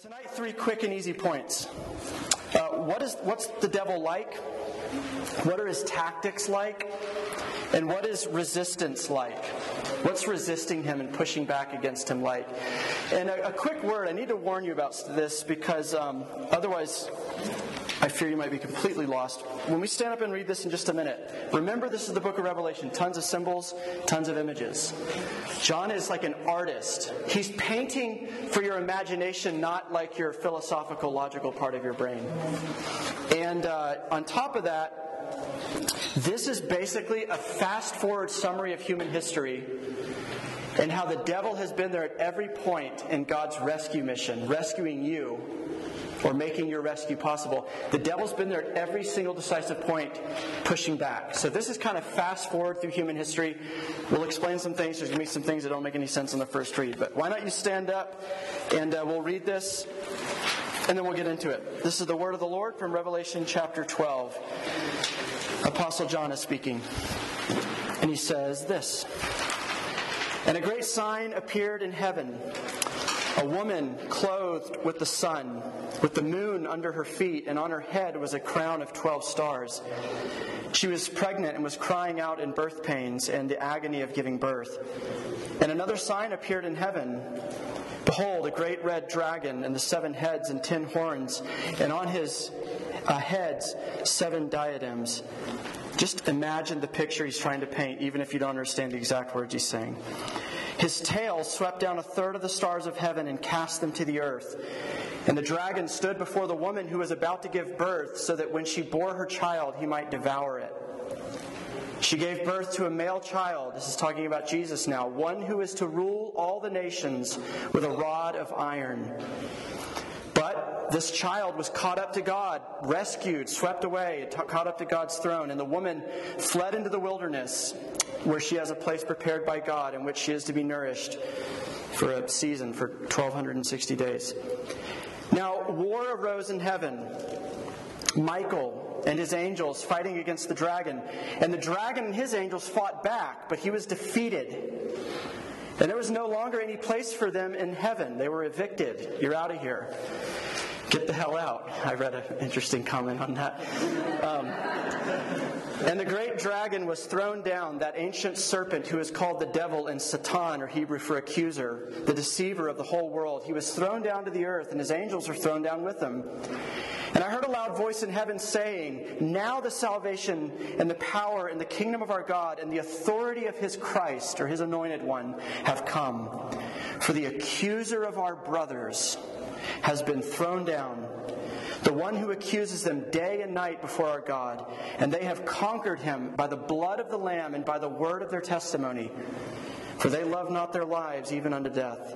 Tonight, three quick and easy points. Uh, what is what's the devil like? What are his tactics like? And what is resistance like? What's resisting him and pushing back against him like? And a, a quick word, I need to warn you about this because um, otherwise I fear you might be completely lost. When we stand up and read this in just a minute, remember this is the book of Revelation tons of symbols, tons of images. John is like an artist. He's painting for your imagination, not like your philosophical, logical part of your brain. And uh, on top of that, this is basically a fast forward summary of human history and how the devil has been there at every point in God's rescue mission, rescuing you or making your rescue possible. The devil's been there at every single decisive point, pushing back. So this is kind of fast forward through human history. We'll explain some things. There's going to be some things that don't make any sense on the first read. But why not you stand up and uh, we'll read this and then we'll get into it. This is the word of the Lord from Revelation chapter 12. Apostle John is speaking. And he says this And a great sign appeared in heaven a woman clothed with the sun, with the moon under her feet, and on her head was a crown of twelve stars. She was pregnant and was crying out in birth pains and the agony of giving birth. And another sign appeared in heaven. Behold, a great red dragon, and the seven heads and ten horns, and on his uh, heads seven diadems. Just imagine the picture he's trying to paint, even if you don't understand the exact words he's saying. His tail swept down a third of the stars of heaven and cast them to the earth. And the dragon stood before the woman who was about to give birth, so that when she bore her child, he might devour it. She gave birth to a male child. This is talking about Jesus now, one who is to rule all the nations with a rod of iron. This child was caught up to God, rescued, swept away, caught up to God's throne. And the woman fled into the wilderness where she has a place prepared by God in which she is to be nourished for a season, for 1260 days. Now, war arose in heaven. Michael and his angels fighting against the dragon. And the dragon and his angels fought back, but he was defeated. And there was no longer any place for them in heaven. They were evicted. You're out of here. Get the hell out. I read an interesting comment on that. Um, and the great dragon was thrown down, that ancient serpent who is called the devil and Satan, or Hebrew for accuser, the deceiver of the whole world. He was thrown down to the earth, and his angels were thrown down with him. And I heard a loud voice in heaven saying, Now the salvation and the power and the kingdom of our God and the authority of his Christ, or his anointed one, have come. For the accuser of our brothers has been thrown down the one who accuses them day and night before our God. And they have conquered him by the blood of the Lamb and by the word of their testimony. For they love not their lives even unto death.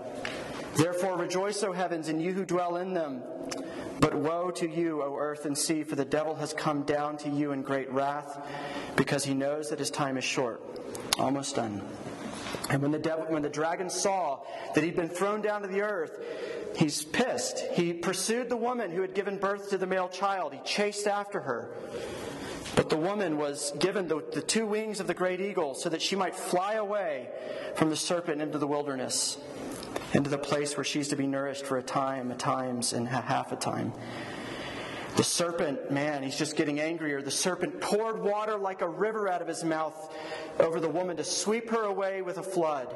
Therefore rejoice, O heavens, and you who dwell in them. But woe to you, O earth and sea, for the devil has come down to you in great wrath, because he knows that his time is short. Almost done. And when the devil, when the dragon saw that he'd been thrown down to the earth, he's pissed. He pursued the woman who had given birth to the male child. He chased after her. But the woman was given the, the two wings of the great eagle so that she might fly away from the serpent into the wilderness, into the place where she's to be nourished for a time, a times, and half a time. The serpent, man, he's just getting angrier. The serpent poured water like a river out of his mouth over the woman to sweep her away with a flood.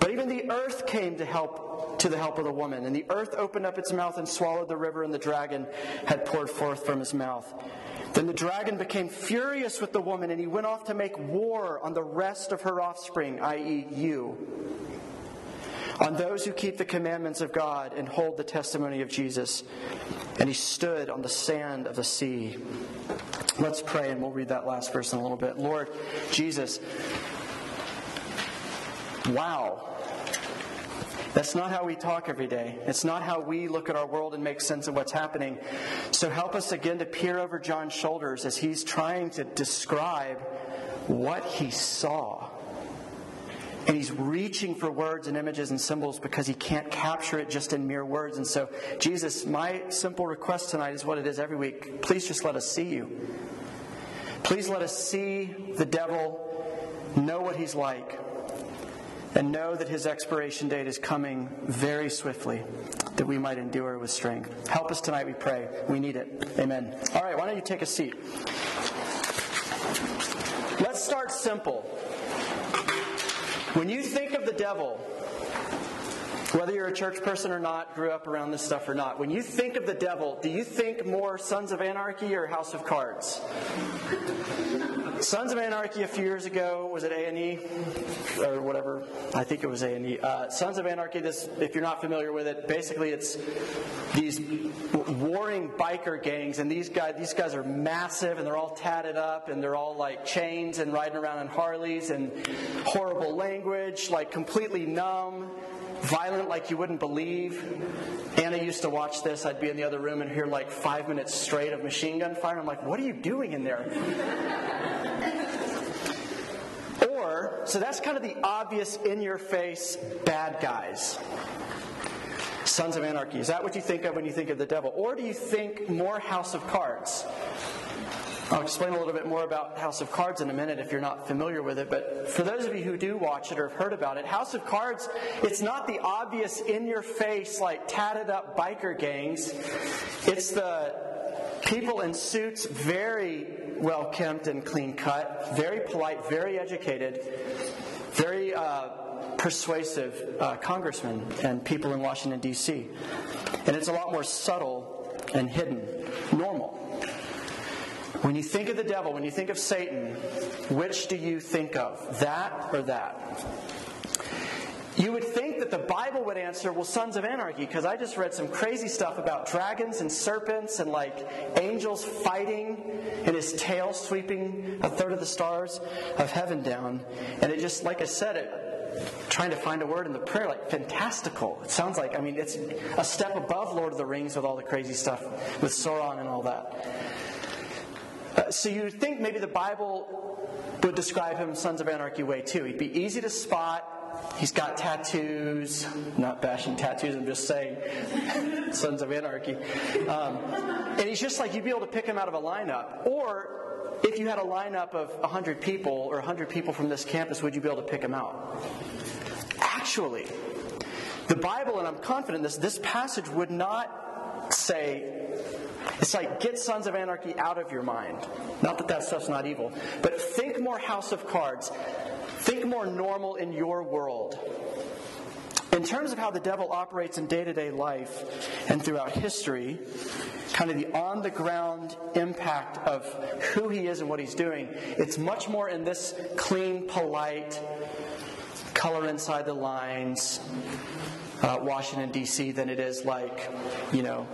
But even the earth came to help to the help of the woman, and the earth opened up its mouth and swallowed the river, and the dragon had poured forth from his mouth. Then the dragon became furious with the woman, and he went off to make war on the rest of her offspring, i.e., you on those who keep the commandments of God and hold the testimony of Jesus. And he stood on the sand of the sea. Let's pray, and we'll read that last verse in a little bit. Lord Jesus, wow. That's not how we talk every day. It's not how we look at our world and make sense of what's happening. So help us again to peer over John's shoulders as he's trying to describe what he saw. And he's reaching for words and images and symbols because he can't capture it just in mere words. And so, Jesus, my simple request tonight is what it is every week. Please just let us see you. Please let us see the devil, know what he's like. And know that his expiration date is coming very swiftly, that we might endure with strength. Help us tonight, we pray. We need it. Amen. All right, why don't you take a seat? Let's start simple. When you think of the devil, whether you're a church person or not, grew up around this stuff or not, when you think of the devil, do you think more Sons of Anarchy or House of Cards? Sons of Anarchy a few years ago was it A and E or whatever? I think it was A and E. Uh, Sons of Anarchy. This, if you're not familiar with it, basically it's these warring biker gangs, and these guys these guys are massive and they're all tatted up and they're all like chains and riding around in Harleys and horrible language, like completely numb violent like you wouldn't believe. Anna used to watch this. I'd be in the other room and hear like five minutes straight of machine gun fire. I'm like, what are you doing in there? or, so that's kind of the obvious in your face bad guys. Sons of Anarchy. Is that what you think of when you think of the devil? Or do you think more House of Cards? I'll explain a little bit more about House of Cards in a minute if you're not familiar with it, but for those of you who do watch it or have heard about it, House of Cards, it's not the obvious in your face, like tatted up biker gangs. It's the people in suits, very well kempt and clean cut, very polite, very educated, very uh, persuasive uh, congressmen and people in Washington, D.C. And it's a lot more subtle and hidden, normal. When you think of the devil, when you think of Satan, which do you think of? That or that? You would think that the Bible would answer, well, sons of anarchy, because I just read some crazy stuff about dragons and serpents and like angels fighting and his tail sweeping a third of the stars of heaven down. And it just, like I said, it, trying to find a word in the prayer, like fantastical. It sounds like, I mean, it's a step above Lord of the Rings with all the crazy stuff with Sauron and all that. So you'd think maybe the Bible would describe him Sons of Anarchy way too. He'd be easy to spot. He's got tattoos. Not bashing tattoos, I'm just saying Sons of Anarchy. Um, and he's just like, you'd be able to pick him out of a lineup. Or if you had a lineup of 100 people or 100 people from this campus, would you be able to pick him out? Actually, the Bible, and I'm confident this, this passage would not say it's like get Sons of Anarchy out of your mind. Not that that stuff's not evil, but think more House of Cards. Think more normal in your world. In terms of how the devil operates in day to day life and throughout history, kind of the on the ground impact of who he is and what he's doing, it's much more in this clean, polite, color inside the lines, uh, Washington, D.C., than it is like, you know,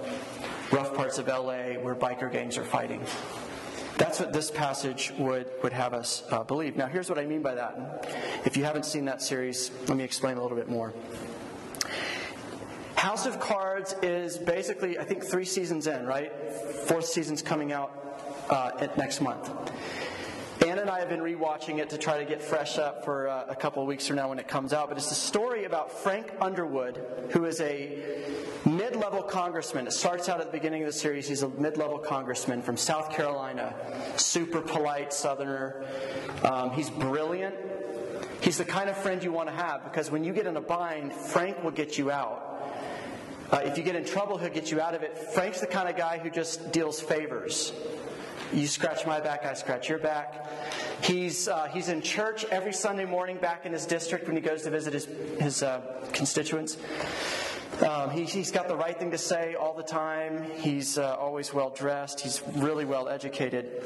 rough parts of LA where biker gangs are fighting. That's what this passage would, would have us uh, believe. Now, here's what I mean by that. If you haven't seen that series, let me explain a little bit more. House of Cards is basically, I think, three seasons in, right? Fourth season's coming out uh, next month. Anna and I have been rewatching it to try to get fresh up for uh, a couple of weeks from now when it comes out. But it's a story about Frank Underwood, who is a mid level congressman. It starts out at the beginning of the series. He's a mid level congressman from South Carolina, super polite Southerner. Um, he's brilliant. He's the kind of friend you want to have because when you get in a bind, Frank will get you out. Uh, if you get in trouble, he'll get you out of it. Frank's the kind of guy who just deals favors. You scratch my back, I scratch your back. He's, uh, he's in church every Sunday morning back in his district when he goes to visit his, his uh, constituents. Um, he, has got the right thing to say all the time. He's uh, always well dressed. He's really well educated.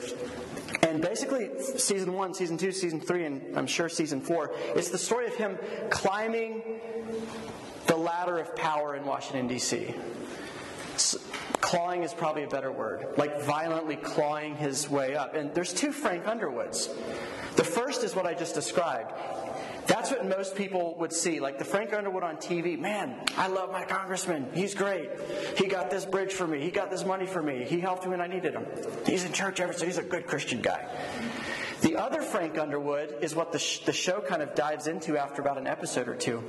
And basically, season one, season two, season three, and I'm sure season four, it's the story of him climbing the ladder of power in Washington, D.C clawing is probably a better word, like violently clawing his way up. And there's two Frank Underwoods. The first is what I just described. That's what most people would see, like the Frank Underwood on TV. Man, I love my congressman. He's great. He got this bridge for me. He got this money for me. He helped me when I needed him. He's in church every so he's a good Christian guy. The other Frank Underwood is what the, sh- the show kind of dives into after about an episode or two.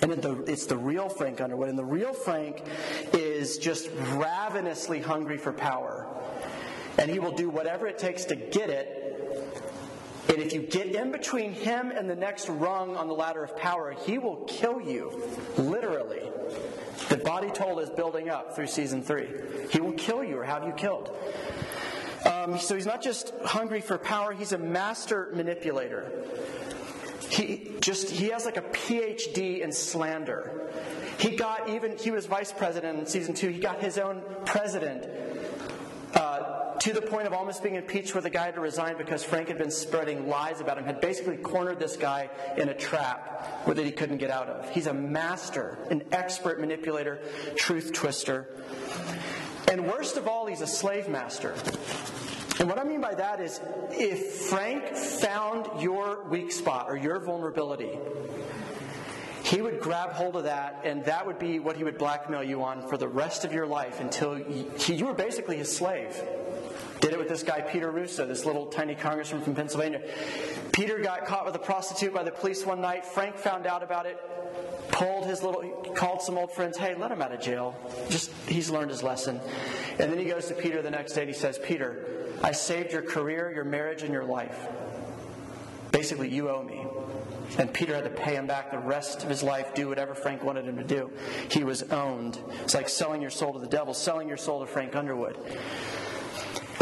And it's the real Frank Underwood. And the real Frank is just ravenously hungry for power. And he will do whatever it takes to get it And if you get in between him and the next rung on the ladder of power, he will kill you, literally. The body toll is building up through season three. He will kill you or have you killed. Um, so he's not just hungry for power, he's a master manipulator. He just he has like a PhD in slander. He got even he was vice president in season two. He got his own president to the point of almost being impeached, where the guy to resign because Frank had been spreading lies about him. Had basically cornered this guy in a trap that he couldn't get out of. He's a master, an expert manipulator, truth twister, and worst of all, he's a slave master. And what I mean by that is if Frank found your weak spot or your vulnerability, he would grab hold of that, and that would be what he would blackmail you on for the rest of your life until you were basically his slave. Did it with this guy, Peter Russo, this little tiny congressman from Pennsylvania. Peter got caught with a prostitute by the police one night. Frank found out about it, pulled his little, called some old friends, hey, let him out of jail. Just, he's learned his lesson. And then he goes to Peter the next day and he says, Peter, I saved your career, your marriage, and your life. Basically, you owe me. And Peter had to pay him back the rest of his life, do whatever Frank wanted him to do. He was owned. It's like selling your soul to the devil, selling your soul to Frank Underwood.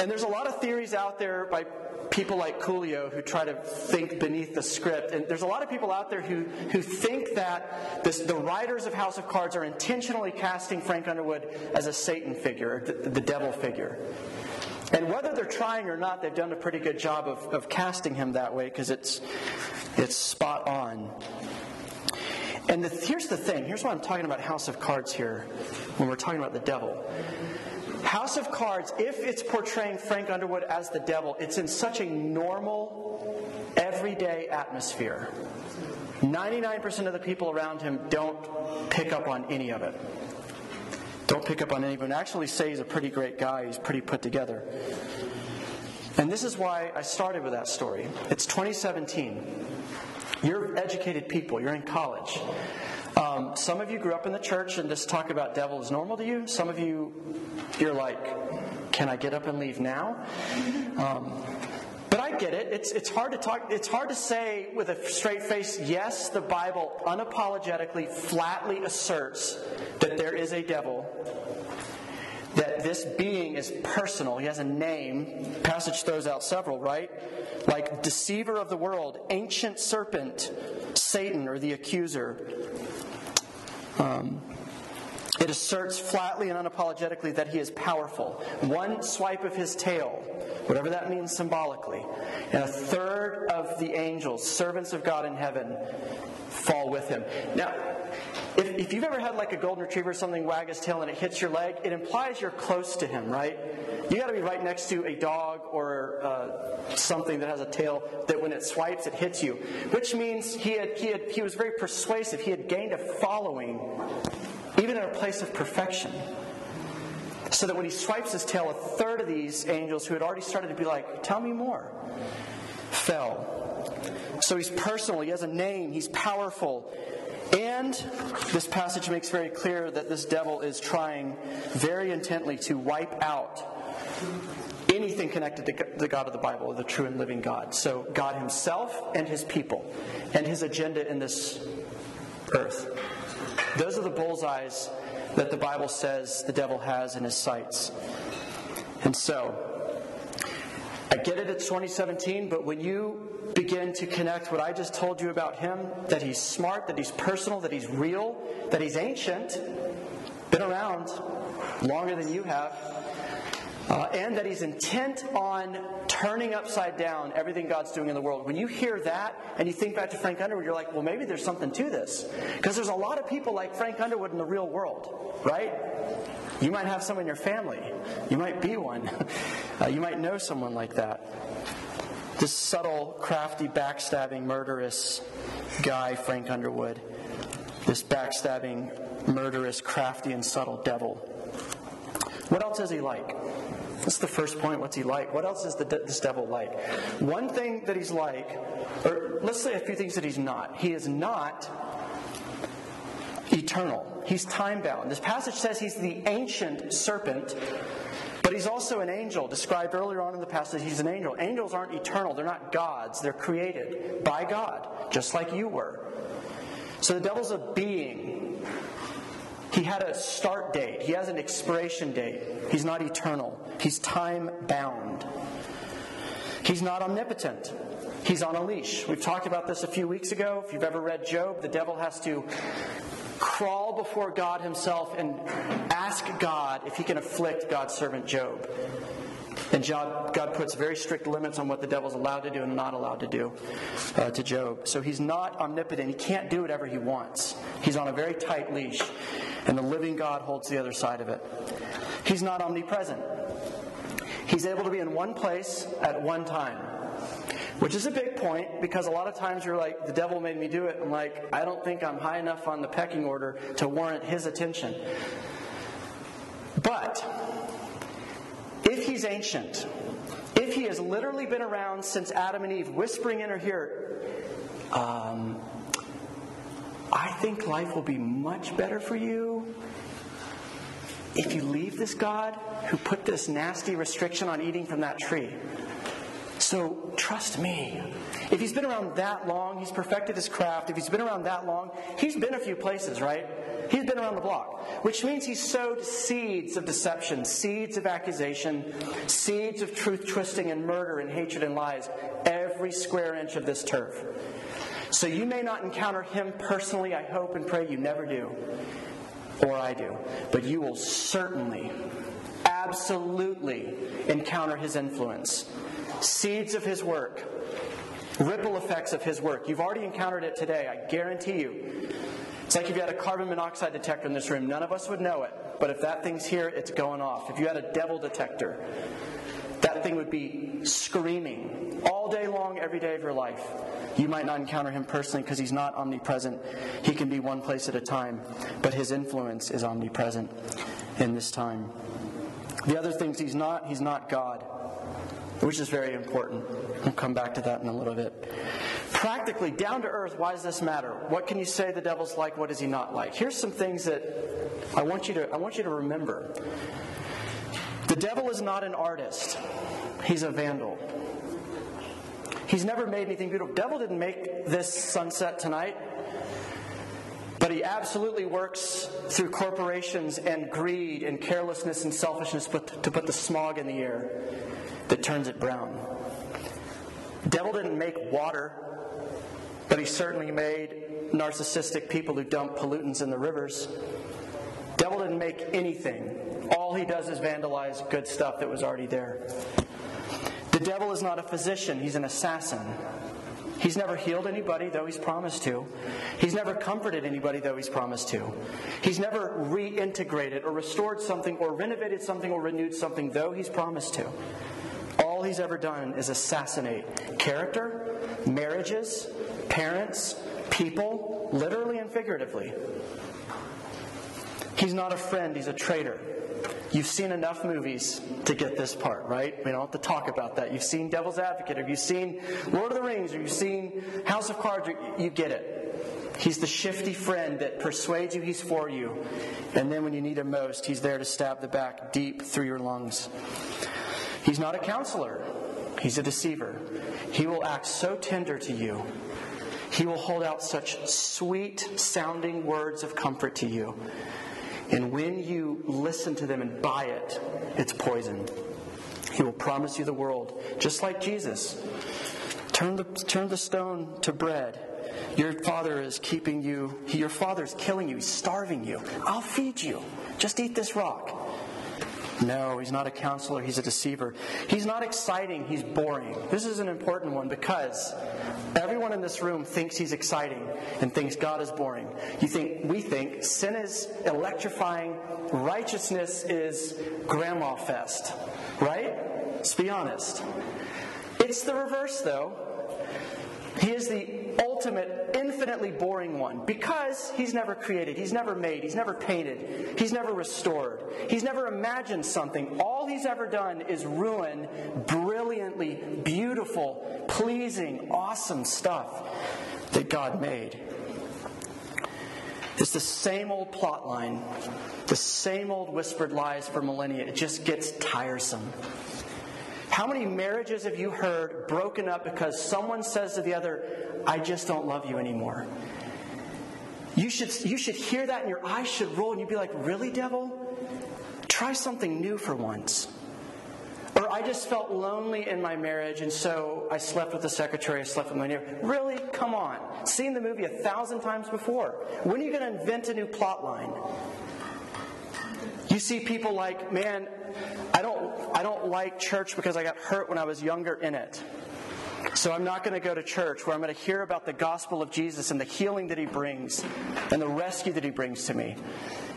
And there's a lot of theories out there by people like Coolio who try to think beneath the script. And there's a lot of people out there who, who think that this, the writers of House of Cards are intentionally casting Frank Underwood as a Satan figure, the, the devil figure. And whether they're trying or not, they've done a pretty good job of, of casting him that way because it's, it's spot on. And the, here's the thing here's why I'm talking about House of Cards here when we're talking about the devil. House of Cards, if it's portraying Frank Underwood as the devil, it's in such a normal, everyday atmosphere. 99% of the people around him don't pick up on any of it. Don't pick up on any of it. Actually, say he's a pretty great guy, he's pretty put together. And this is why I started with that story. It's 2017. You're educated people, you're in college. Um, some of you grew up in the church and this talk about devil is normal to you. Some of you, you're like, can I get up and leave now? Um, but I get it. It's, it's hard to talk, it's hard to say with a straight face, yes, the Bible unapologetically, flatly asserts that there is a devil, that this being is personal. He has a name. Passage throws out several, right? Like deceiver of the world, ancient serpent, Satan, or the accuser. Um, it asserts flatly and unapologetically that he is powerful. One swipe of his tail, whatever that means symbolically, and a third of the angels, servants of God in heaven, fall with him. Now, if, if you've ever had like a golden retriever or something wag his tail and it hits your leg, it implies you're close to him, right? You got to be right next to a dog or uh, something that has a tail that when it swipes, it hits you. Which means he, had, he, had, he was very persuasive. He had gained a following, even in a place of perfection. So that when he swipes his tail, a third of these angels who had already started to be like, Tell me more, fell. So he's personal, he has a name, he's powerful. And this passage makes very clear that this devil is trying very intently to wipe out anything connected to the God of the Bible, the true and living God. So, God Himself and His people, and His agenda in this earth. Those are the bullseyes that the Bible says the devil has in his sights. And so, I get it, it's 2017, but when you begin to connect what I just told you about him that he's smart, that he's personal, that he's real, that he's ancient, been around longer than you have, uh, and that he's intent on turning upside down everything God's doing in the world. When you hear that and you think back to Frank Underwood, you're like, well, maybe there's something to this. Because there's a lot of people like Frank Underwood in the real world, right? You might have some in your family. You might be one. Uh, you might know someone like that. This subtle, crafty, backstabbing, murderous guy, Frank Underwood. This backstabbing, murderous, crafty, and subtle devil. What else is he like? That's the first point. What's he like? What else is the, this devil like? One thing that he's like, or let's say a few things that he's not. He is not eternal. He's time bound. This passage says he's the ancient serpent, But he's also an angel, described earlier on in the passage, he's an angel. Angels aren't eternal, they're not gods, they're created by God, just like you were. So the devil's a being. He had a start date, he has an expiration date. He's not eternal, he's time bound. He's not omnipotent. He's on a leash. We've talked about this a few weeks ago. If you've ever read Job, the devil has to crawl before God himself and ask God if he can afflict God's servant Job. And God, puts very strict limits on what the devil's allowed to do and not allowed to do uh, to Job. So he's not omnipotent. He can't do whatever he wants. He's on a very tight leash, and the living God holds the other side of it. He's not omnipresent. He's able to be in one place at one time. Which is a big point because a lot of times you're like, the devil made me do it. I'm like, I don't think I'm high enough on the pecking order to warrant his attention. But if he's ancient, if he has literally been around since Adam and Eve, whispering in her ear, um, I think life will be much better for you if you leave this God who put this nasty restriction on eating from that tree. So trust me. If he's been around that long, he's perfected his craft. If he's been around that long, he's been a few places, right? He's been around the block, which means he sowed seeds of deception, seeds of accusation, seeds of truth twisting and murder and hatred and lies every square inch of this turf. So you may not encounter him personally. I hope and pray you never do, or I do. But you will certainly, absolutely encounter his influence seeds of his work, ripple effects of his work. You've already encountered it today, I guarantee you. It's like if you had a carbon monoxide detector in this room, none of us would know it. But if that thing's here, it's going off. If you had a devil detector, that thing would be screaming all day long, every day of your life. You might not encounter him personally because he's not omnipresent. He can be one place at a time, but his influence is omnipresent in this time. The other things he's not, he's not God which is very important. We'll come back to that in a little bit. Practically, down to earth, why does this matter? What can you say the devil's like? What is he not like? Here's some things that I want you to, I want you to remember. The devil is not an artist, he's a vandal. He's never made anything beautiful. Devil didn't make this sunset tonight. But he absolutely works through corporations and greed and carelessness and selfishness to put the smog in the air that turns it brown. devil didn't make water, but he certainly made narcissistic people who dump pollutants in the rivers. devil didn't make anything. All he does is vandalize good stuff that was already there. The devil is not a physician, he's an assassin. He's never healed anybody, though he's promised to. He's never comforted anybody, though he's promised to. He's never reintegrated or restored something or renovated something or renewed something, though he's promised to all he's ever done is assassinate character, marriages, parents, people, literally and figuratively. He's not a friend, he's a traitor. You've seen enough movies to get this part, right? We don't have to talk about that. You've seen Devil's Advocate, or you've seen Lord of the Rings, or you've seen House of Cards, you get it. He's the shifty friend that persuades you he's for you. And then when you need him most, he's there to stab the back deep through your lungs. He's not a counselor, he's a deceiver. He will act so tender to you. He will hold out such sweet sounding words of comfort to you. And when you listen to them and buy it, it's poison. He will promise you the world, just like Jesus. Turn the, turn the stone to bread. Your father is keeping you, your father is killing you, he's starving you. I'll feed you. Just eat this rock. No, he's not a counselor, he's a deceiver. He's not exciting, he's boring. This is an important one because everyone in this room thinks he's exciting and thinks God is boring. You think we think sin is electrifying, righteousness is grandma fest, right? Let's be honest. It's the reverse though. He is the ultimate, infinitely boring one because he's never created, he's never made, he's never painted, he's never restored, he's never imagined something. All he's ever done is ruin brilliantly beautiful, pleasing, awesome stuff that God made. It's the same old plot line, the same old whispered lies for millennia. It just gets tiresome. How many marriages have you heard broken up because someone says to the other, I just don't love you anymore? You should, you should hear that and your eyes should roll and you'd be like, Really, devil? Try something new for once. Or I just felt lonely in my marriage and so I slept with the secretary, I slept with my neighbor. Really? Come on. Seen the movie a thousand times before. When are you going to invent a new plot line? You see people like, man, I don't, I don't like church because I got hurt when I was younger in it. So I'm not going to go to church where I'm going to hear about the gospel of Jesus and the healing that he brings and the rescue that he brings to me.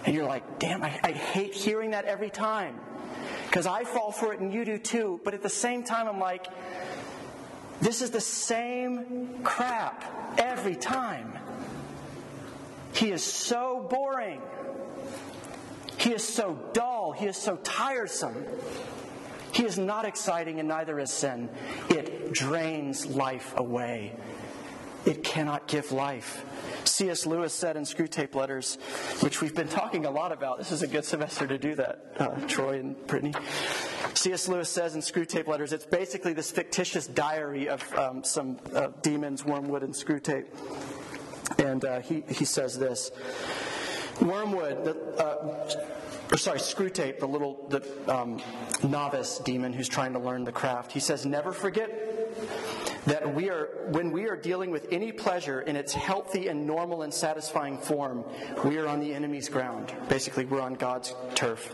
And you're like, damn, I, I hate hearing that every time. Because I fall for it and you do too. But at the same time, I'm like, this is the same crap every time. He is so boring. He is so dull. He is so tiresome. He is not exciting, and neither is sin. It drains life away. It cannot give life. C.S. Lewis said in Screwtape Letters, which we've been talking a lot about. This is a good semester to do that, uh, Troy and Brittany. C.S. Lewis says in Screwtape Letters, it's basically this fictitious diary of um, some uh, demons, Wormwood and Screwtape. And uh, he, he says this Wormwood, the, uh, or sorry, Screwtape, the little the, um, novice demon who's trying to learn the craft, he says, Never forget that we are, when we are dealing with any pleasure in its healthy and normal and satisfying form, we are on the enemy's ground. Basically, we're on God's turf.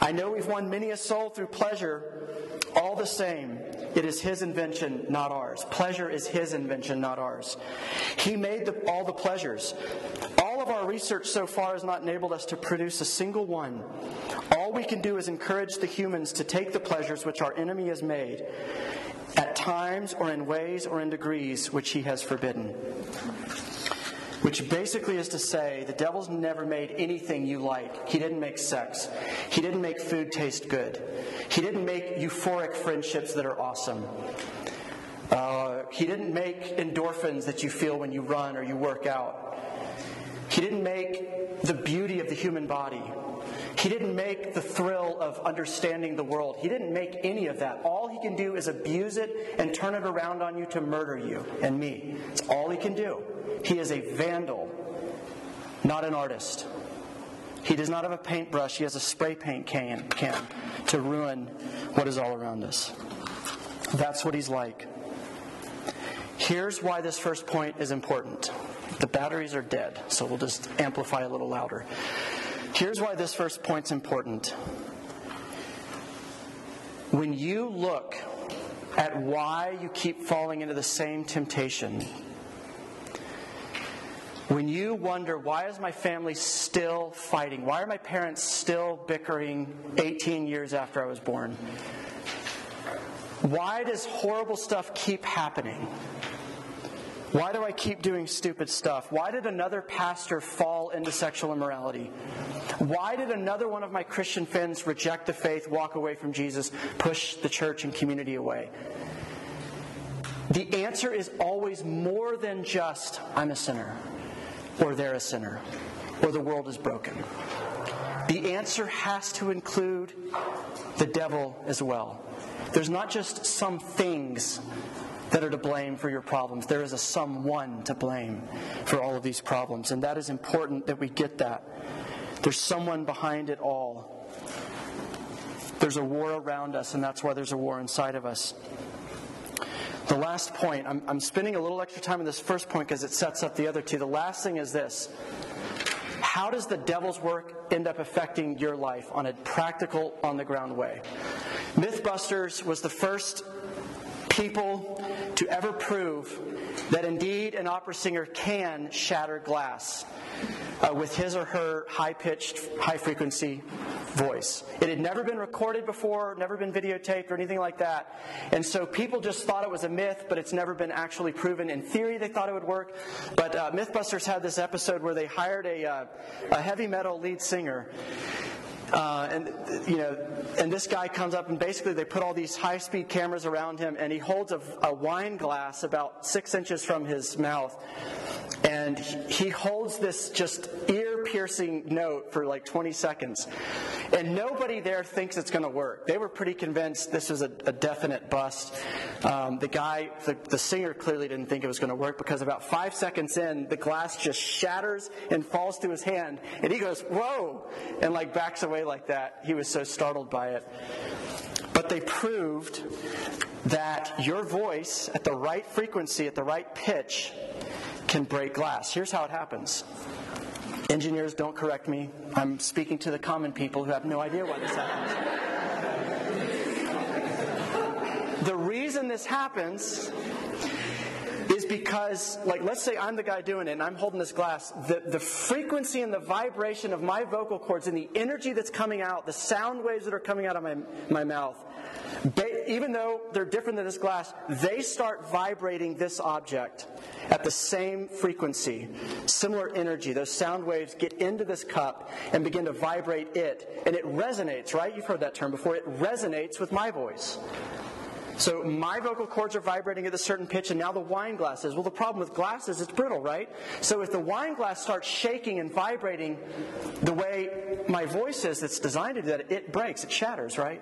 I know we've won many a soul through pleasure. All the same, it is His invention, not ours. Pleasure is His invention, not ours. He made the, all the pleasures. All our research so far has not enabled us to produce a single one. All we can do is encourage the humans to take the pleasures which our enemy has made at times or in ways or in degrees which he has forbidden. Which basically is to say, the devil's never made anything you like. He didn't make sex. He didn't make food taste good. He didn't make euphoric friendships that are awesome. Uh, he didn't make endorphins that you feel when you run or you work out. He didn't make the beauty of the human body. He didn't make the thrill of understanding the world. He didn't make any of that. All he can do is abuse it and turn it around on you to murder you and me. It's all he can do. He is a vandal, not an artist. He does not have a paintbrush, he has a spray paint can, can to ruin what is all around us. That's what he's like. Here's why this first point is important. The batteries are dead, so we'll just amplify a little louder. Here's why this first point's important. When you look at why you keep falling into the same temptation, when you wonder, why is my family still fighting? Why are my parents still bickering 18 years after I was born? Why does horrible stuff keep happening? Why do I keep doing stupid stuff? Why did another pastor fall into sexual immorality? Why did another one of my Christian friends reject the faith, walk away from Jesus, push the church and community away? The answer is always more than just, I'm a sinner, or they're a sinner, or the world is broken. The answer has to include the devil as well. There's not just some things that are to blame for your problems. There is a someone to blame for all of these problems. And that is important that we get that. There's someone behind it all. There's a war around us, and that's why there's a war inside of us. The last point, I'm, I'm spending a little extra time on this first point because it sets up the other two. The last thing is this How does the devil's work end up affecting your life on a practical, on the ground way? Mythbusters was the first people to ever prove that indeed an opera singer can shatter glass uh, with his or her high pitched, high frequency voice. It had never been recorded before, never been videotaped or anything like that. And so people just thought it was a myth, but it's never been actually proven. In theory, they thought it would work. But uh, Mythbusters had this episode where they hired a, uh, a heavy metal lead singer Uh, and you know, and this guy comes up, and basically they put all these high-speed cameras around him, and he holds a, a wine glass about six inches from his mouth, and he holds this just ear-piercing note for like 20 seconds, and nobody there thinks it's going to work. They were pretty convinced this was a, a definite bust. Um, the guy, the, the singer, clearly didn't think it was going to work because about five seconds in, the glass just shatters and falls to his hand, and he goes, "Whoa!" and like backs away like that. He was so startled by it. But they proved that your voice at the right frequency, at the right pitch, can break glass. Here's how it happens. Engineers, don't correct me. I'm speaking to the common people who have no idea why this happens. the reason this happens is because, like, let's say I'm the guy doing it and I'm holding this glass. The, the frequency and the vibration of my vocal cords and the energy that's coming out, the sound waves that are coming out of my, my mouth, even though they're different than this glass, they start vibrating this object at the same frequency, similar energy. Those sound waves get into this cup and begin to vibrate it, and it resonates, right? You've heard that term before. It resonates with my voice. So my vocal cords are vibrating at a certain pitch, and now the wine glass is. Well, the problem with glass is it's brittle, right? So if the wine glass starts shaking and vibrating the way my voice is that's designed to do that, it breaks, it shatters, right?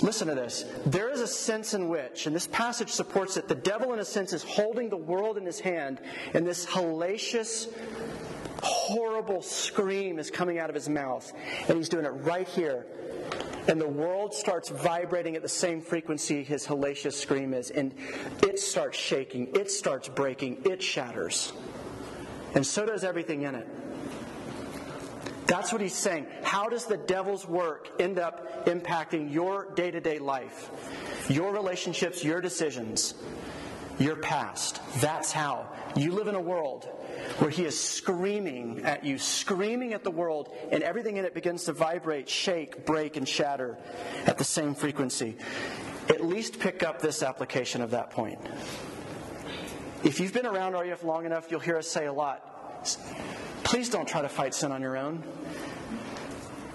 Listen to this. There is a sense in which, and this passage supports it, the devil, in a sense, is holding the world in his hand, and this hellacious, horrible scream is coming out of his mouth. And he's doing it right here and the world starts vibrating at the same frequency his hellacious scream is, and it starts shaking, it starts breaking, it shatters. And so does everything in it. That's what he's saying. How does the devil's work end up impacting your day to day life, your relationships, your decisions, your past? That's how. You live in a world where he is screaming at you, screaming at the world, and everything in it begins to vibrate, shake, break, and shatter at the same frequency. At least pick up this application of that point. If you've been around RUF long enough, you'll hear us say a lot. Please don't try to fight sin on your own.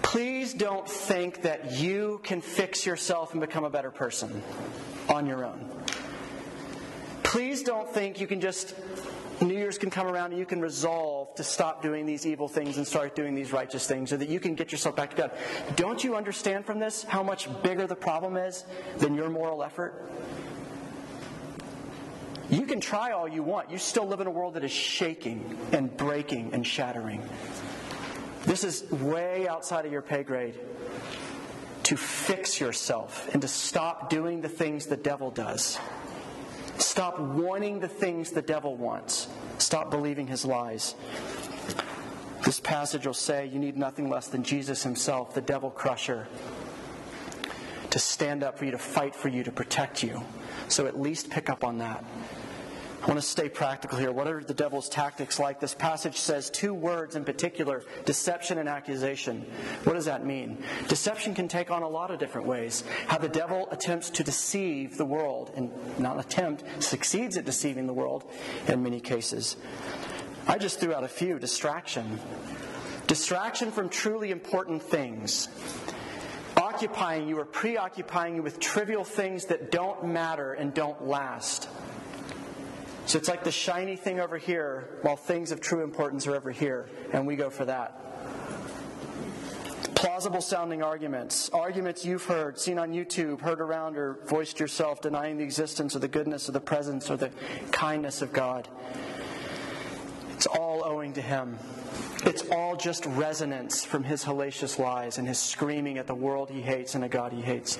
Please don't think that you can fix yourself and become a better person on your own. Please don't think you can just New Year's can come around and you can resolve to stop doing these evil things and start doing these righteous things so that you can get yourself back to God. Don't you understand from this how much bigger the problem is than your moral effort? You can try all you want. You still live in a world that is shaking and breaking and shattering. This is way outside of your pay grade to fix yourself and to stop doing the things the devil does. Stop wanting the things the devil wants. Stop believing his lies. This passage will say you need nothing less than Jesus himself, the devil crusher, to stand up for you, to fight for you, to protect you. So at least pick up on that. I want to stay practical here. What are the devil's tactics like? This passage says two words in particular deception and accusation. What does that mean? Deception can take on a lot of different ways. How the devil attempts to deceive the world, and not attempt, succeeds at deceiving the world in many cases. I just threw out a few distraction. Distraction from truly important things occupying you or preoccupying you with trivial things that don't matter and don't last. So it's like the shiny thing over here, while things of true importance are over here, and we go for that. Plausible sounding arguments, arguments you've heard, seen on YouTube, heard around, or voiced yourself, denying the existence or the goodness or the presence or the kindness of God. It's all owing to Him. It's all just resonance from His hellacious lies and His screaming at the world He hates and a God He hates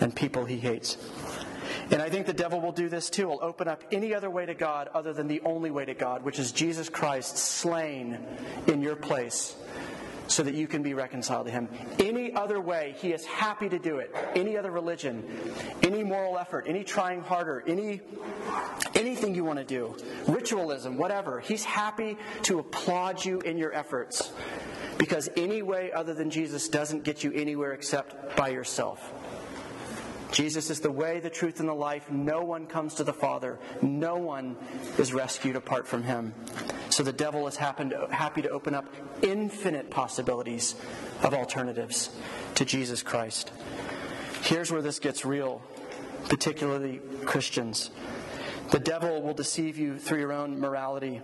and people He hates. And I think the devil will do this too. He'll open up any other way to God other than the only way to God, which is Jesus Christ slain in your place so that you can be reconciled to him. Any other way, he is happy to do it. Any other religion, any moral effort, any trying harder, any anything you want to do, ritualism, whatever. He's happy to applaud you in your efforts. Because any way other than Jesus doesn't get you anywhere except by yourself. Jesus is the way, the truth, and the life. No one comes to the Father. No one is rescued apart from him. So the devil is happy to open up infinite possibilities of alternatives to Jesus Christ. Here's where this gets real, particularly Christians. The devil will deceive you through your own morality.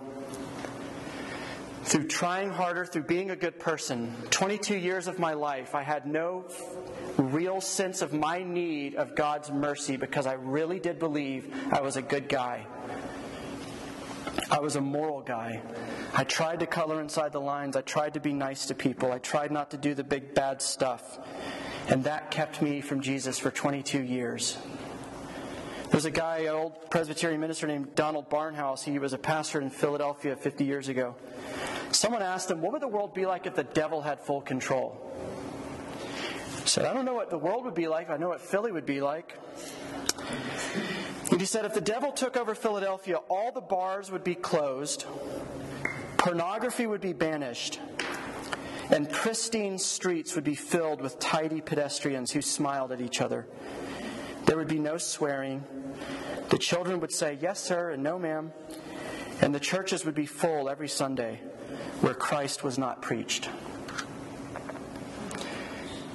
Through trying harder, through being a good person, 22 years of my life, I had no real sense of my need of God's mercy because I really did believe I was a good guy. I was a moral guy. I tried to color inside the lines. I tried to be nice to people. I tried not to do the big bad stuff. And that kept me from Jesus for 22 years. There's a guy, an old Presbyterian minister named Donald Barnhouse. He was a pastor in Philadelphia 50 years ago. Someone asked him, What would the world be like if the devil had full control? Said, I don't know what the world would be like. I know what Philly would be like. And he said, If the devil took over Philadelphia, all the bars would be closed, pornography would be banished, and pristine streets would be filled with tidy pedestrians who smiled at each other. There would be no swearing. The children would say, Yes, sir, and no, ma'am. And the churches would be full every Sunday where Christ was not preached.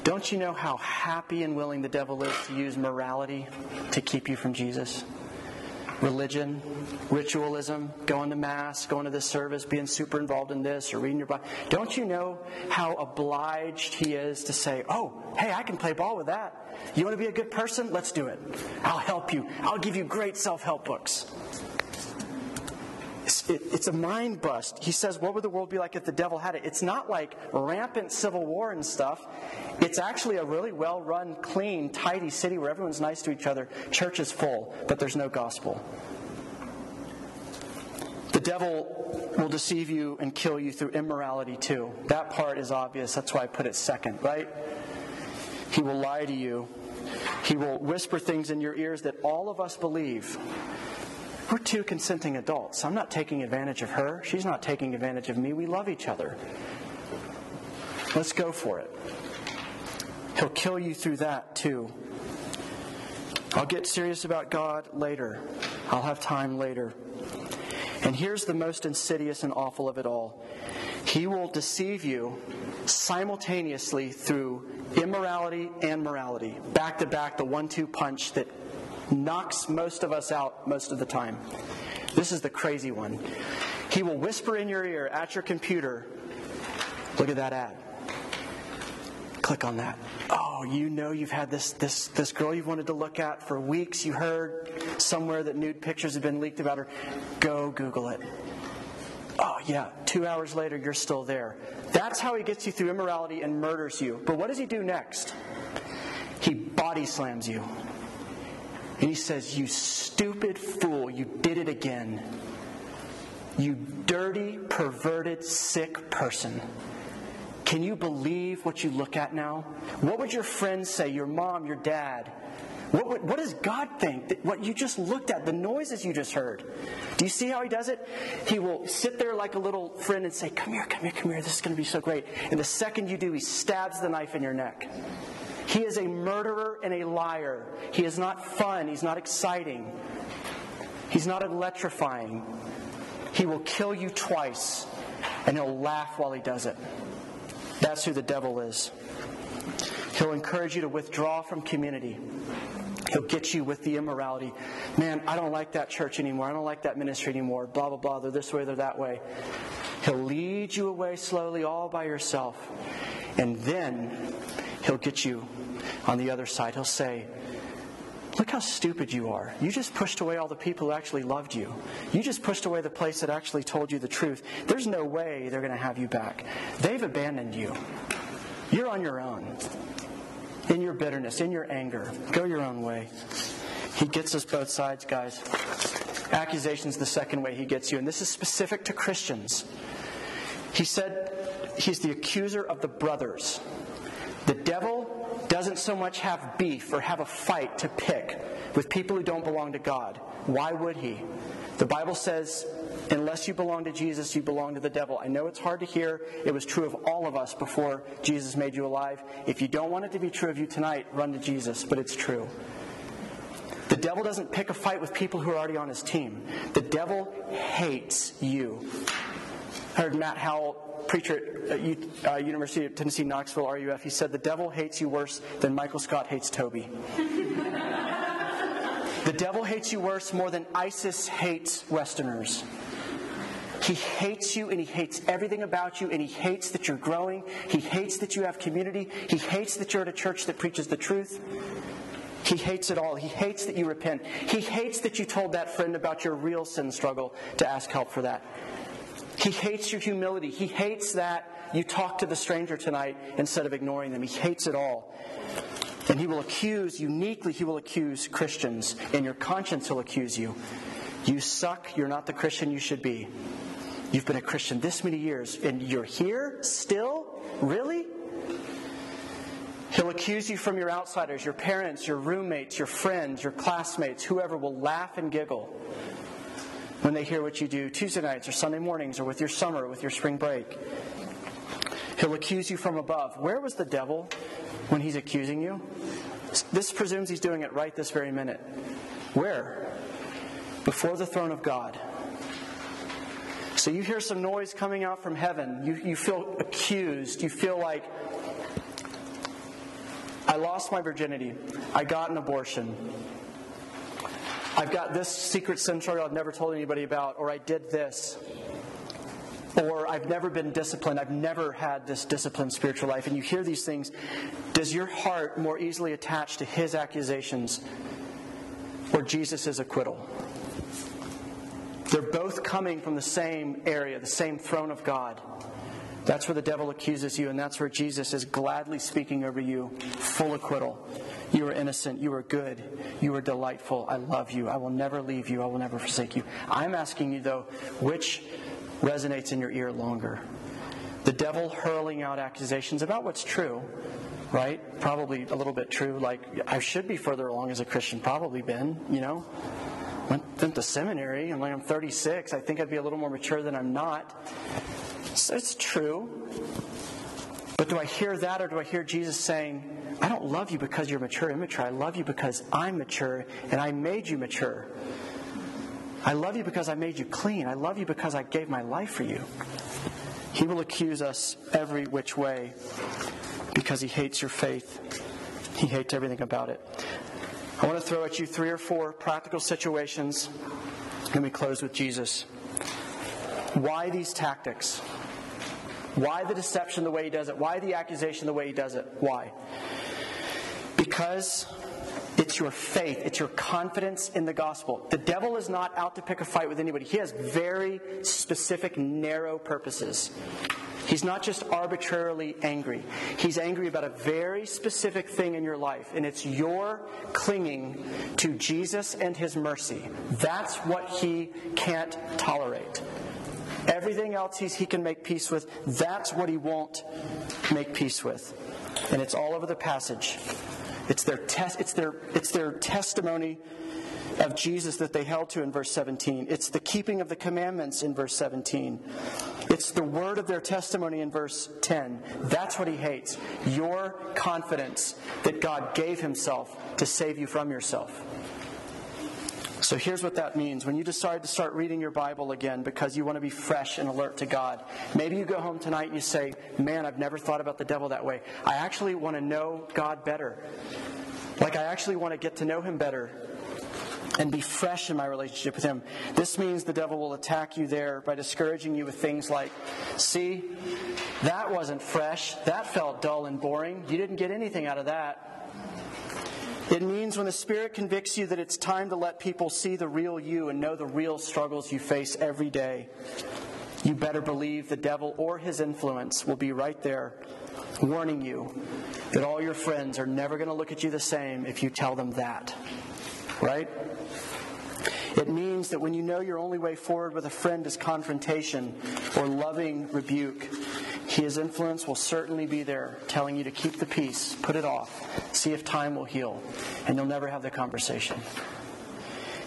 Don't you know how happy and willing the devil is to use morality to keep you from Jesus? Religion, ritualism, going to Mass, going to this service, being super involved in this, or reading your Bible. Don't you know how obliged he is to say, Oh, hey, I can play ball with that. You want to be a good person? Let's do it. I'll help you. I'll give you great self help books. It's, it, it's, a mind bust. He says, What would the world be like if the devil had it? It's not like rampant civil war and stuff. It's actually a really well run, clean, tidy city where everyone's nice to each other. Church is full, but there's no gospel. The devil will deceive you and kill you through immorality too. That part is obvious. That's why I put it second, right? He will lie to you. He will whisper things in your ears that all of us believe. We're two consenting adults. I'm not taking advantage of her. She's not taking advantage of me. We love each other. Let's go for it. He'll kill you through that too. I'll get serious about God later. I'll have time later. And here's the most insidious and awful of it all He will deceive you simultaneously through immorality and morality. Back to back, the one two punch that knocks most of us out most of the time. This is the crazy one. He will whisper in your ear at your computer, look at that ad. Click on that. Oh, you know you've had this, this, this girl you've wanted to look at for weeks. You heard somewhere that nude pictures have been leaked about her. Go Google it. Oh, yeah, two hours later, you're still there. That's how he gets you through immorality and murders you. But what does he do next? He body slams you. And he says, You stupid fool, you did it again. You dirty, perverted, sick person. Can you believe what you look at now? What would your friends say, your mom, your dad? What, what, what, does God think? What you just looked at, the noises you just heard. Do you see how he does it? He will sit there like a little friend and say, Come here, come here, come here. This is going to be so great. And the second you do, he stabs the knife in your neck. He is a murderer and a liar. He is not fun. He's not exciting. He's not electrifying. He will kill you twice, and he'll laugh while he does it. That's who the devil is. He'll encourage you to withdraw from community. He'll get you with the immorality. Man, I don't like that church anymore. I don't like that ministry anymore. Blah, blah, blah. They're this way, they're that way. He'll lead you away slowly, all by yourself. And then he'll get you on the other side. He'll say, Look how stupid you are. You just pushed away all the people who actually loved you. You just pushed away the place that actually told you the truth. There's no way they're going to have you back. They've abandoned you. You're on your own. In your bitterness, in your anger. Go your own way. He gets us both sides, guys. Accusation's the second way he gets you, and this is specific to Christians. He said he's the accuser of the brothers. The devil doesn't so much have beef or have a fight to pick with people who don't belong to God. Why would he? The Bible says, unless you belong to Jesus, you belong to the devil. I know it's hard to hear. It was true of all of us before Jesus made you alive. If you don't want it to be true of you tonight, run to Jesus, but it's true. The devil doesn't pick a fight with people who are already on his team. The devil hates you. Heard Matt Howell, preacher at uh, University of Tennessee Knoxville, RUF, he said, The devil hates you worse than Michael Scott hates Toby. the devil hates you worse more than ISIS hates Westerners. He hates you and he hates everything about you and he hates that you're growing. He hates that you have community. He hates that you're at a church that preaches the truth. He hates it all. He hates that you repent. He hates that you told that friend about your real sin struggle to ask help for that. He hates your humility. He hates that you talk to the stranger tonight instead of ignoring them. He hates it all. And he will accuse, uniquely, he will accuse Christians. And your conscience, he'll accuse you. You suck. You're not the Christian you should be. You've been a Christian this many years, and you're here still? Really? He'll accuse you from your outsiders, your parents, your roommates, your friends, your classmates, whoever will laugh and giggle when they hear what you do Tuesday nights or Sunday mornings or with your summer or with your spring break. He'll accuse you from above. Where was the devil when he's accusing you? This presumes he's doing it right this very minute. Where? Before the throne of God. So you hear some noise coming out from heaven. You, you feel accused. You feel like, I lost my virginity. I got an abortion. I've got this secret sin struggle I've never told anybody about, or I did this. Or I've never been disciplined. I've never had this disciplined spiritual life. And you hear these things. Does your heart more easily attach to his accusations or Jesus' acquittal? They're both coming from the same area, the same throne of God. That's where the devil accuses you, and that's where Jesus is gladly speaking over you, full acquittal. You are innocent. You are good. You are delightful. I love you. I will never leave you. I will never forsake you. I'm asking you, though, which resonates in your ear longer? The devil hurling out accusations about what's true, right? Probably a little bit true. Like, I should be further along as a Christian. Probably been, you know? Went, to seminary. I'm like, I'm 36. I think I'd be a little more mature than I'm not. So it's true. But do I hear that or do I hear Jesus saying, I don't love you because you're mature, immature. I love you because I'm mature and I made you mature. I love you because I made you clean. I love you because I gave my life for you. He will accuse us every which way because he hates your faith. He hates everything about it. I want to throw at you three or four practical situations. Let me close with Jesus. Why these tactics? Why the deception the way he does it? Why the accusation the way he does it? Why? Because it's your faith, it's your confidence in the gospel. The devil is not out to pick a fight with anybody, he has very specific, narrow purposes. He's not just arbitrarily angry. He's angry about a very specific thing in your life, and it's your clinging to Jesus and His mercy. That's what he can't tolerate. Everything else he can make peace with, that's what he won't make peace with. And it's all over the passage. It's their, tes- it's their, it's their testimony of Jesus that they held to in verse 17. It's the keeping of the commandments in verse 17. It's the word of their testimony in verse 10. That's what he hates. Your confidence that God gave himself to save you from yourself. So here's what that means. When you decide to start reading your Bible again because you want to be fresh and alert to God, maybe you go home tonight and you say, Man, I've never thought about the devil that way. I actually want to know God better. Like, I actually want to get to know him better and be fresh in my relationship with Him. This means the devil will attack you there by discouraging you with things like, see, that wasn't fresh. That felt dull and boring. You didn't get anything out of that. It means when the Spirit convicts you that it's time to let people see the real you and know the real struggles you face every day. You better believe the devil or his influence will be right there warning you that all your friends are never going to look at you the same if you tell them that. Right? It means that when you know your only way forward with a friend is confrontation or loving rebuke, his influence will certainly be there, telling you to keep the peace, put it off, see if time will heal, and you'll never have the conversation.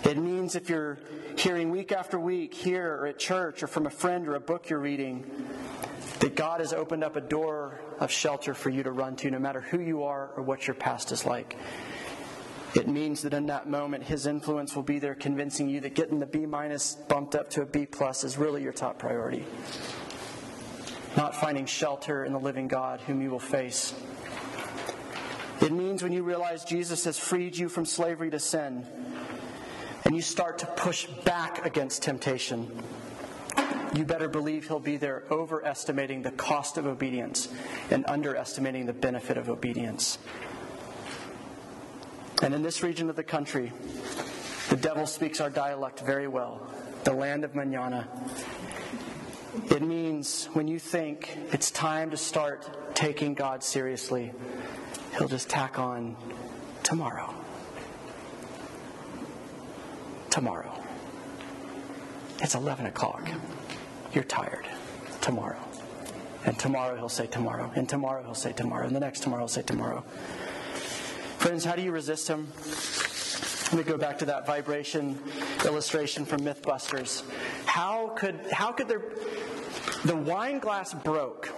It means if you're hearing week after week here or at church or from a friend or a book you're reading, that God has opened up a door of shelter for you to run to, no matter who you are or what your past is like. It means that in that moment, his influence will be there convincing you that getting the B minus bumped up to a B plus is really your top priority. Not finding shelter in the living God whom you will face. It means when you realize Jesus has freed you from slavery to sin and you start to push back against temptation, you better believe he'll be there overestimating the cost of obedience and underestimating the benefit of obedience. And in this region of the country, the devil speaks our dialect very well the land of manana. It means when you think it's time to start taking God seriously, he'll just tack on tomorrow. Tomorrow. It's 11 o'clock. You're tired. Tomorrow. And tomorrow he'll say tomorrow. And tomorrow he'll say tomorrow. And the next tomorrow he'll say tomorrow. Friends, how do you resist him? Let me go back to that vibration illustration from Mythbusters. How could how could there the wine glass broke,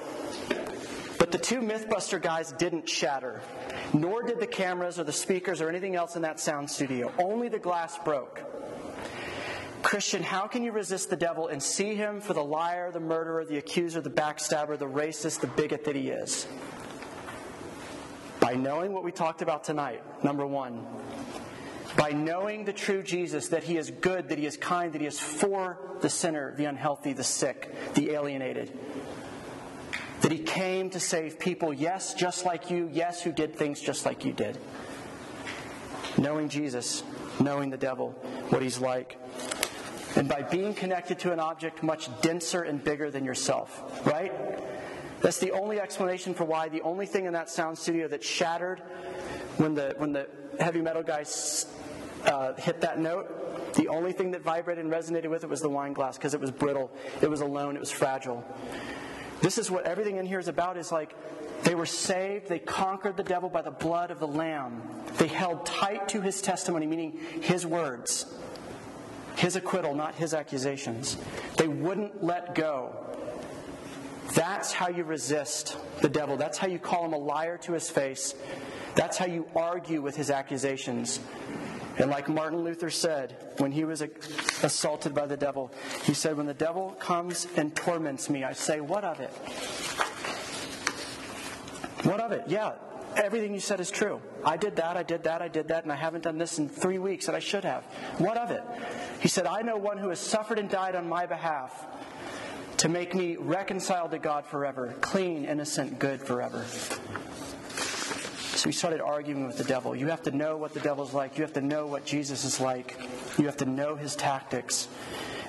but the two Mythbuster guys didn't shatter, nor did the cameras or the speakers or anything else in that sound studio. Only the glass broke. Christian, how can you resist the devil and see him for the liar, the murderer, the accuser, the backstabber, the racist, the bigot that he is? By knowing what we talked about tonight, number one. By knowing the true Jesus, that he is good, that he is kind, that he is for the sinner, the unhealthy, the sick, the alienated. That he came to save people, yes, just like you, yes, who did things just like you did. Knowing Jesus, knowing the devil, what he's like and by being connected to an object much denser and bigger than yourself, right? That's the only explanation for why the only thing in that sound studio that shattered when the when the heavy metal guys uh, hit that note, the only thing that vibrated and resonated with it was the wine glass because it was brittle, it was alone, it was fragile. This is what everything in here is about. Is like they were saved. They conquered the devil by the blood of the Lamb. They held tight to his testimony, meaning his words his acquittal, not his accusations. They wouldn't let go. That's how you resist the devil. That's how you call him a liar to his face. That's how you argue with his accusations. And like Martin Luther said when he was assaulted by the devil, he said, When the devil comes and torments me, I say, What of it? What of it? Yeah, everything you said is true. I did that, I did that, I did that, and I haven't done this in three weeks, and I should have. What of it? He said, I know one who has suffered and died on my behalf to make me reconciled to God forever, clean, innocent, good forever. So he started arguing with the devil. You have to know what the devil's like. You have to know what Jesus is like. You have to know his tactics.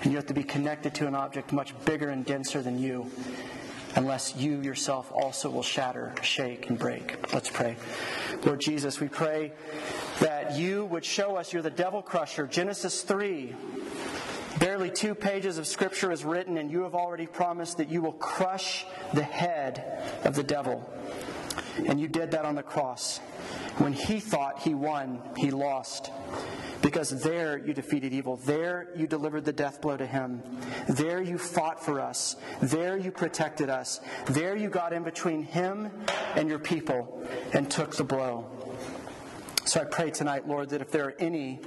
And you have to be connected to an object much bigger and denser than you unless you yourself also will shatter, shake, and break. Let's pray. Lord Jesus, we pray that you would show us you're the devil crusher. Genesis 3. Barely two pages of scripture is written, and you have already promised that you will crush the head of the devil. And you did that on the cross. When he thought he won, he lost. Because there you defeated evil. There you delivered the death blow to him. There you fought for us. There you protected us. There you got in between him and your people and took the blow. So I pray tonight, Lord, that if there are any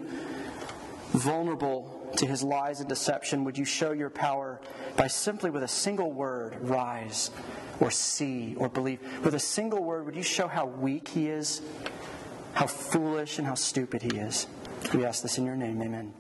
vulnerable to his lies and deception, would you show your power by simply with a single word, rise, or see, or believe? With a single word, would you show how weak he is, how foolish and how stupid he is? We ask this in your name. Amen.